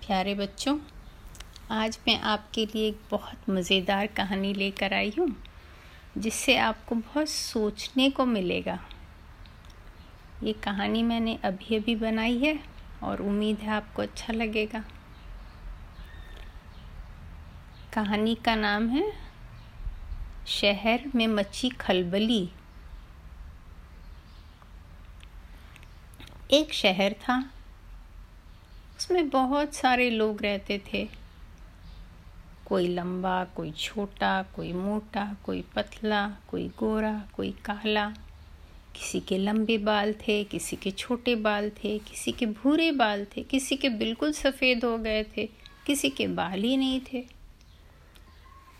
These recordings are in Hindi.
प्यारे बच्चों, आज मैं आपके लिए एक बहुत मज़ेदार कहानी लेकर आई हूँ, जिससे आपको बहुत सोचने को मिलेगा। ये कहानी मैंने अभी अभी बनाई है और उम्मीद है आपको अच्छा लगेगा। कहानी का नाम है, शहर में मची खलबली। एक शहर था उसमें बहुत सारे लोग रहते थे। कोई लंबा, कोई छोटा, कोई मोटा, कोई पतला, कोई गोरा, कोई काला। किसी के लंबे बाल थे, किसी के छोटे बाल थे, किसी के भूरे बाल थे, किसी के बिल्कुल सफ़ेद हो गए थे, किसी के बाल ही नहीं थे।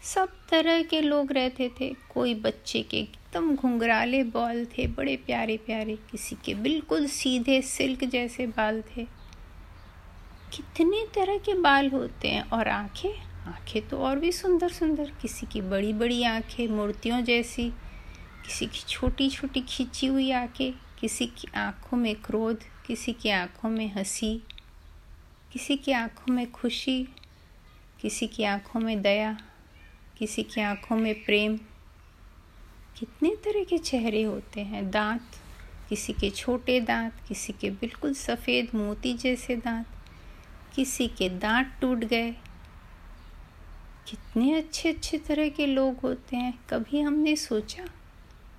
सब तरह के लोग रहते थे। कोई बच्चे के एकदम घुंघराले बाल थे, बड़े प्यारे प्यारे किसी के बिल्कुल सीधे सिल्क जैसे बाल थे। कितने तरह के बाल होते हैं और आँखें? आँखें तो और भी सुंदर सुंदर। किसी की बड़ी बड़ी आँखें, मूर्तियों जैसी। किसी की छोटी छोटी खींची हुई आँखें। किसी की आँखों में क्रोध, किसी की आँखों में हँसी। किसी की आँखों में खुशी, किसी की आँखों में दया, किसी की आँखों में प्रेम। कितने तरह के चेहरे होते हैं। दांत, किसी के छोटे दांत, किसी के बिल्कुल सफ़ेद मोती जैसे दांत। किसी के दांत टूट गए। कितने अच्छे अच्छे तरह के लोग होते हैं, कभी हमने सोचा?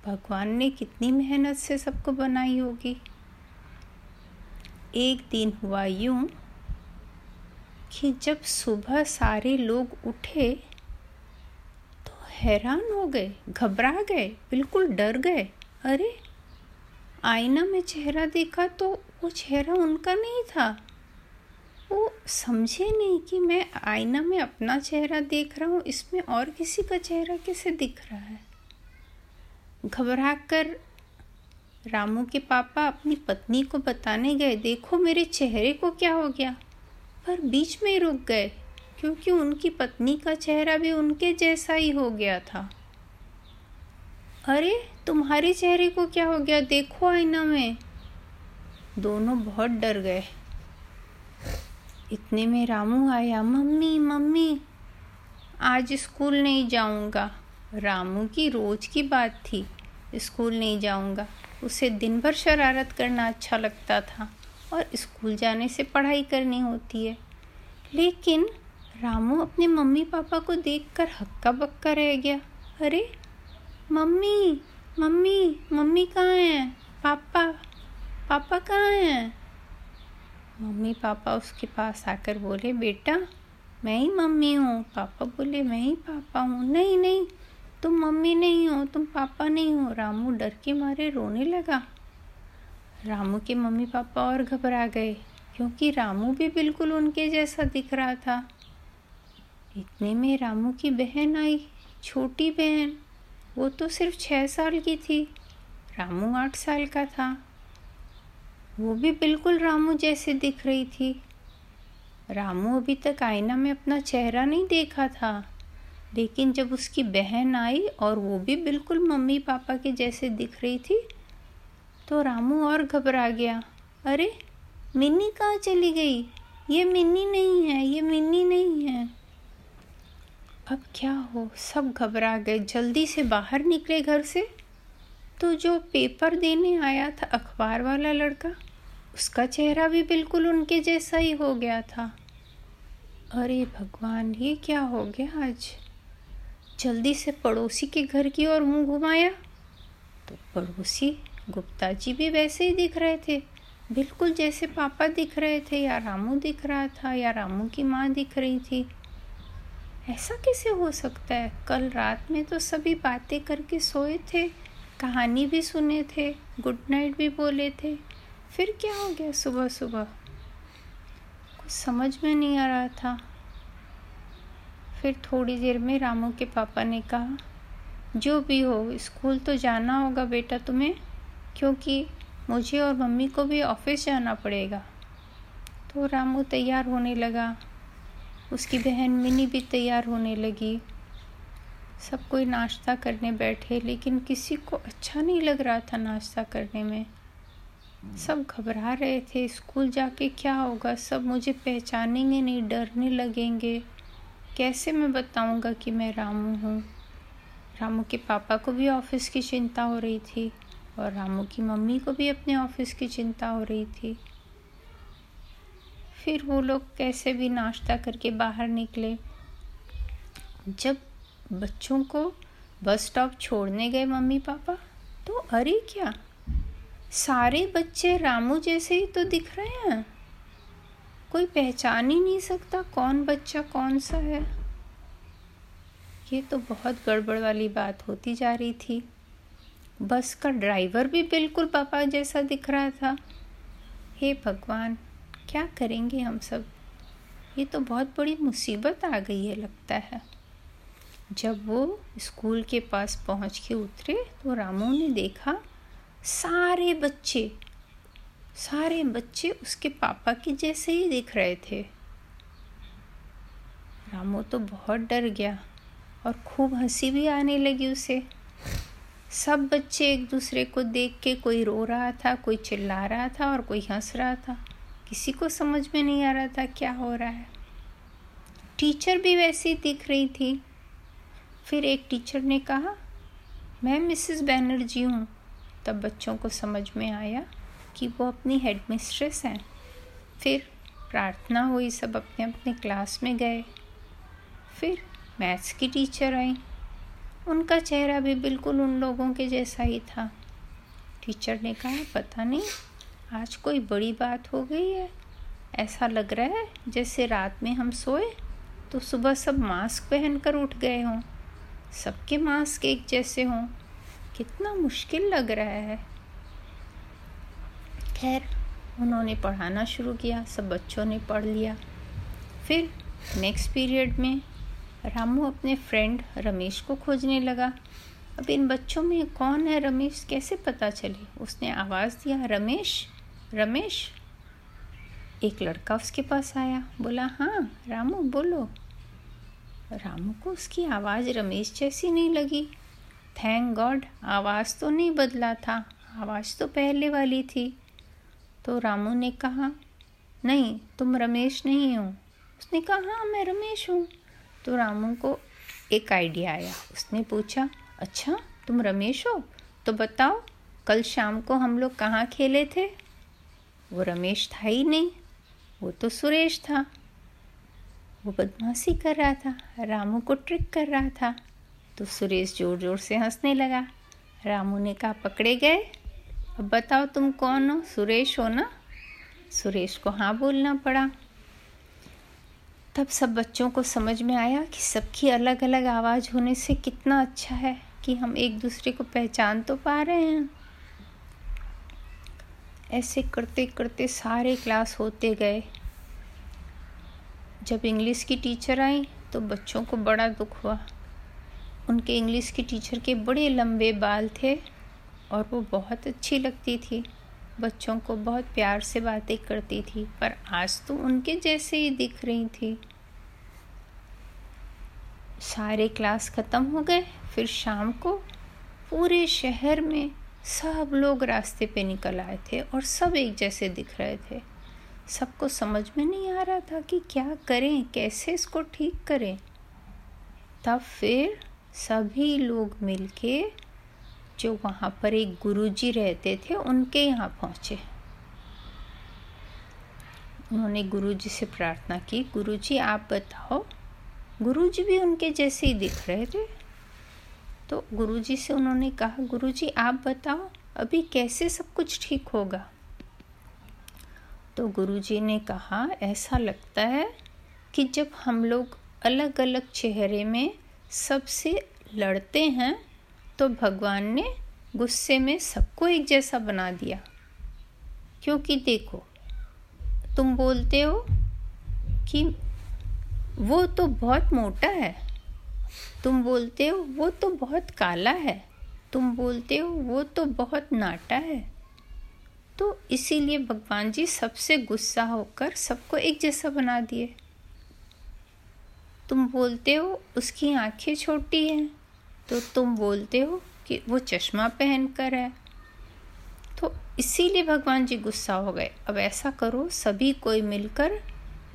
भगवान ने कितनी मेहनत से सबको बनाई होगी। एक दिन हुआ यूँ कि जब सुबह सारे लोग उठे तो हैरान हो गए, घबरा गए, बिल्कुल डर गए। अरे, आईना में चेहरा देखा तो वो चेहरा उनका नहीं था। वो समझे नहीं कि मैं आईना में अपना चेहरा देख रहा हूँ, इसमें और किसी का चेहरा कैसे दिख रहा है? घबरा कर रामू के पापा अपनी पत्नी को बताने गए, देखो मेरे चेहरे को क्या हो गया? पर बीच में रुक गए, क्योंकि उनकी पत्नी का चेहरा भी उनके जैसा ही हो गया था। अरे, तुम्हारे चेहरे को क्या हो गया? देखो आईना में। दोनों बहुत डर गए। इतने में रामू आया, मम्मी मम्मी, आज स्कूल नहीं जाऊँगा। रामू की रोज की बात थी, स्कूल नहीं जाऊँगा। उसे दिन भर शरारत करना अच्छा लगता था और स्कूल जाने से पढ़ाई करनी होती है। लेकिन रामू अपने मम्मी पापा को देखकर हक्का बक्का रह गया। अरे, मम्मी मम्मी मम्मी कहाँ हैं? पापा पापा कहाँ हैं? मम्मी पापा उसके पास आकर बोले, बेटा, मैं ही मम्मी हूँ। पापा बोले, मैं ही पापा हूँ। नहीं नहीं, तुम मम्मी नहीं हो, तुम पापा नहीं हो। रामू डर के मारे रोने लगा। रामू के मम्मी पापा और घबरा गए, क्योंकि रामू भी बिल्कुल उनके जैसा दिख रहा था। इतने में रामू की बहन आई, छोटी बहन। वो तो सिर्फ़ छः साल की थी, रामू आठ साल का था। वो भी बिल्कुल रामू जैसे दिख रही थी। रामू अभी तक आईना में अपना चेहरा नहीं देखा था, लेकिन जब उसकी बहन आई और वो भी बिल्कुल मम्मी पापा के जैसे दिख रही थी तो रामू और घबरा गया। अरे, मिन्नी कहाँ चली गई? ये मिन्नी नहीं है, ये मिन्नी नहीं है। अब क्या हो? सब घबरा गए। जल्दी से बाहर निकले घर से। तो जो पेपर देने आया था, अखबार वाला लड़का उसका चेहरा भी बिल्कुल उनके जैसा ही हो गया था। अरे भगवान, ये क्या हो गया आज? जल्दी से पड़ोसी के घर की ओर मुँह घुमाया। तो पड़ोसी गुप्ता जी भी वैसे ही दिख रहे थे। बिल्कुल जैसे पापा दिख रहे थे, या रामू दिख रहा था, या रामू की माँ दिख रही थी। ऐसा कैसे हो सकता है? कल रात में तो सभी बातें करके सोए थे, कहानी भी सुने थे, गुड नाइट भी बोले थे। फिर क्या हो गया सुबह सुबह? कुछ समझ में नहीं आ रहा था। फिर थोड़ी देर में रामू के पापा ने कहा, जो भी हो, स्कूल तो जाना होगा बेटा तुम्हें, क्योंकि मुझे और मम्मी को भी ऑफ़िस जाना पड़ेगा। तो रामू तैयार होने लगा। उसकी बहन मिनी भी तैयार होने लगी। सब कोई नाश्ता करने बैठे, लेकिन किसी को अच्छा नहीं लग रहा था नाश्ता करने में। सब घबरा रहे थे, स्कूल जाके क्या होगा? सब मुझे पहचानेंगे नहीं, डरने लगेंगे। कैसे मैं बताऊँगा कि मैं रामू हूँ? रामू के पापा को भी ऑफ़िस की चिंता हो रही थी और रामू की मम्मी को भी अपने ऑफ़िस की चिंता हो रही थी। फिर वो लोग कैसे भी नाश्ता करके बाहर निकले। जब बच्चों को बस स्टॉप छोड़ने गए मम्मी पापा तो अरे क्या? सारे बच्चे रामू जैसे ही तो दिख रहे हैं। कोई पहचान ही नहीं सकता कौन बच्चा कौन सा है। ये तो बहुत गड़बड़ वाली बात होती जा रही थी। बस का ड्राइवर भी बिल्कुल पापा जैसा दिख रहा था। हे भगवान, क्या करेंगे हम सब? ये तो बहुत बड़ी मुसीबत आ गई है लगता है। जब वो स्कूल के पास पहुँच के उतरे तो रामू ने देखा सारे बच्चे सारे बच्चे उसके पापा के जैसे ही दिख रहे थे। रामू तो बहुत डर गया और खूब हँसी भी आने लगी उसे। सब बच्चे एक दूसरे को देख के कोई रो रहा था, कोई चिल्ला रहा था और कोई हंस रहा था। किसी को समझ में नहीं आ रहा था क्या हो रहा है। टीचर भी वैसी दिख रही थी। फिर एक टीचर ने कहा, मैं मिसेस बैनर्जी हूँ तब बच्चों को समझ में आया कि वो अपनी हेड मिस्ट्रेस हैं। फिर प्रार्थना हुई सब अपने अपने क्लास में गए। फिर मैथ्स की टीचर आई। उनका चेहरा भी बिल्कुल उन लोगों के जैसा ही था। टीचर ने कहा, पता नहीं, आज कोई बड़ी बात हो गई है। ऐसा लग रहा है जैसे रात में हम सोए तो सुबह सब मास्क पहनकर उठ गए हों। सबके मास्क एक जैसे हों। कितना मुश्किल लग रहा है। खैर, उन्होंने पढ़ाना शुरू किया, सब बच्चों ने पढ़ लिया। फिर नेक्स्ट पीरियड में रामू अपने फ्रेंड रमेश को खोजने लगा। अब इन बच्चों में कौन है रमेश, कैसे पता चले? उसने आवाज़ दिया, रमेश रमेश। एक लड़का उसके पास आया, बोला हाँ रामू, बोलो। रामू को उसकी आवाज़ रमेश जैसी नहीं लगी। थैंक गॉड आवाज़ तो नहीं बदला था। आवाज़ तो पहले वाली थी। तो रामू ने कहा, नहीं, तुम रमेश नहीं हो। उसने कहा हाँ मैं रमेश हूँ। तो रामू को एक आइडिया आया। उसने पूछा अच्छा तुम रमेश हो? तो बताओ, कल शाम को हम लोग कहाँ खेले थे? वो रमेश था ही नहीं। वो तो सुरेश था। वो बदमाशी कर रहा था। रामू को ट्रिक कर रहा था। तो सुरेश ज़ोर ज़ोर से हंसने लगा। रामू ने कहा, पकड़े गए? अब बताओ तुम कौन हो? सुरेश हो ना? सुरेश को हाँ बोलना पड़ा। तब सब बच्चों को समझ में आया कि सबकी अलग अलग आवाज़ होने से कितना अच्छा है कि हम एक दूसरे को पहचान तो पा रहे हैं। ऐसे करते करते सारे क्लास होते गए। जब इंग्लिश की टीचर आई तो बच्चों को बड़ा दुख हुआ। उनके इंग्लिश की टीचर के बड़े लंबे बाल थे और वो बहुत अच्छी लगती थी। बच्चों को बहुत प्यार से बातें करती थी, पर आज तो उनके जैसे ही दिख रही थी। सारे क्लास ख़त्म हो गए, फिर शाम को पूरे शहर में सब लोग रास्ते पे निकल आए थे और सब एक जैसे दिख रहे थे। सबको समझ में नहीं आ रहा था कि क्या करें, कैसे इसको ठीक करें। तब फिर सभी लोग मिलके जो वहाँ पर एक गुरुजी रहते थे, उनके यहाँ पहुँचे। उन्होंने गुरुजी से प्रार्थना की, गुरुजी, आप बताओ, गुरुजी भी उनके जैसे ही दिख रहे थे? तो गुरुजी से उन्होंने कहा, गुरुजी, आप बताओ, अभी कैसे सब कुछ ठीक होगा? तो गुरुजी ने कहा, ऐसा लगता है कि जब हम लोग अलग अलग चेहरे में सबसे लड़ते हैं तो भगवान ने गुस्से में सबको एक जैसा बना दिया। क्योंकि देखो, तुम बोलते हो कि वो तो बहुत मोटा है। तुम बोलते हो, वो तो बहुत काला है। तुम बोलते हो, वो तो बहुत नाटा है। तो इसीलिए भगवान जी सबसे गुस्सा होकर सबको एक जैसा बना दिए। तुम बोलते हो उसकी आँखें छोटी हैं तो तुम बोलते हो कि वो चश्मा पहन कर है। तो इसीलिए भगवान जी गुस्सा हो गए। अब ऐसा करो, सभी कोई मिलकर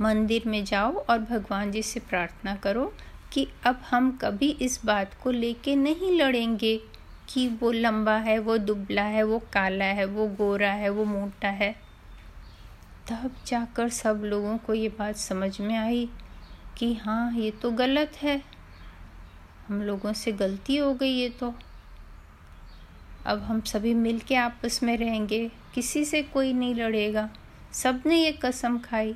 मंदिर में जाओ और भगवान जी से प्रार्थना करो कि अब हम कभी इस बात को लेके नहीं लड़ेंगे कि वो लंबा है, वो दुबला है, वो काला है, वो गोरा है, वो मोटा है। तब जाकर सब लोगों को ये बात समझ में आई। कि हाँ ये तो गलत है। हम लोगों से गलती हो गई ये तो। अब हम सभी मिल के आपस में रहेंगे। किसी से कोई नहीं लड़ेगा। सबने ये कसम खाई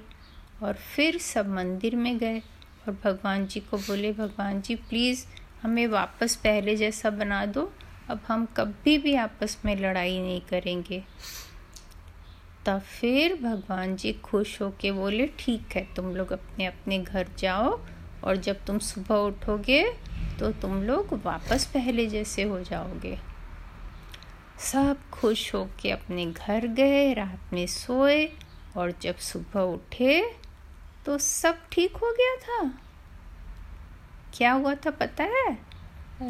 और फिर सब मंदिर में गए और भगवान जी को बोले, भगवान जी, प्लीज़ हमें वापस पहले जैसा बना दो। अब हम कभी भी आपस में लड़ाई नहीं करेंगे। तब फिर भगवान जी खुश होके बोले, ठीक है, तुम लोग अपने अपने घर जाओ और जब तुम सुबह उठोगे तो तुम लोग वापस पहले जैसे हो जाओगे. सब खुश होके अपने घर गए, रात में सोए और जब सुबह उठे तो सब ठीक हो गया था। क्या हुआ था पता है?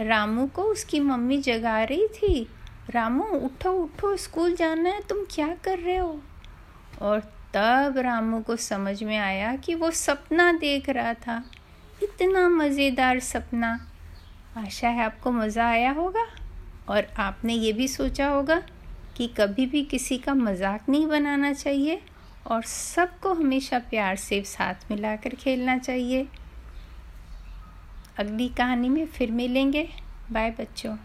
रामू को उसकी मम्मी जगा रही थी। रामू, उठो उठो, स्कूल जाना है, तुम क्या कर रहे हो? और तब रामू को समझ में आया कि वो सपना देख रहा था। इतना मज़ेदार सपना। आशा है आपको मज़ा आया होगा और आपने ये भी सोचा होगा कि कभी भी किसी का मज़ाक नहीं बनाना चाहिए और सबको हमेशा प्यार से साथ मिलाकर खेलना चाहिए। अगली कहानी में फिर मिलेंगे। बाय बच्चों।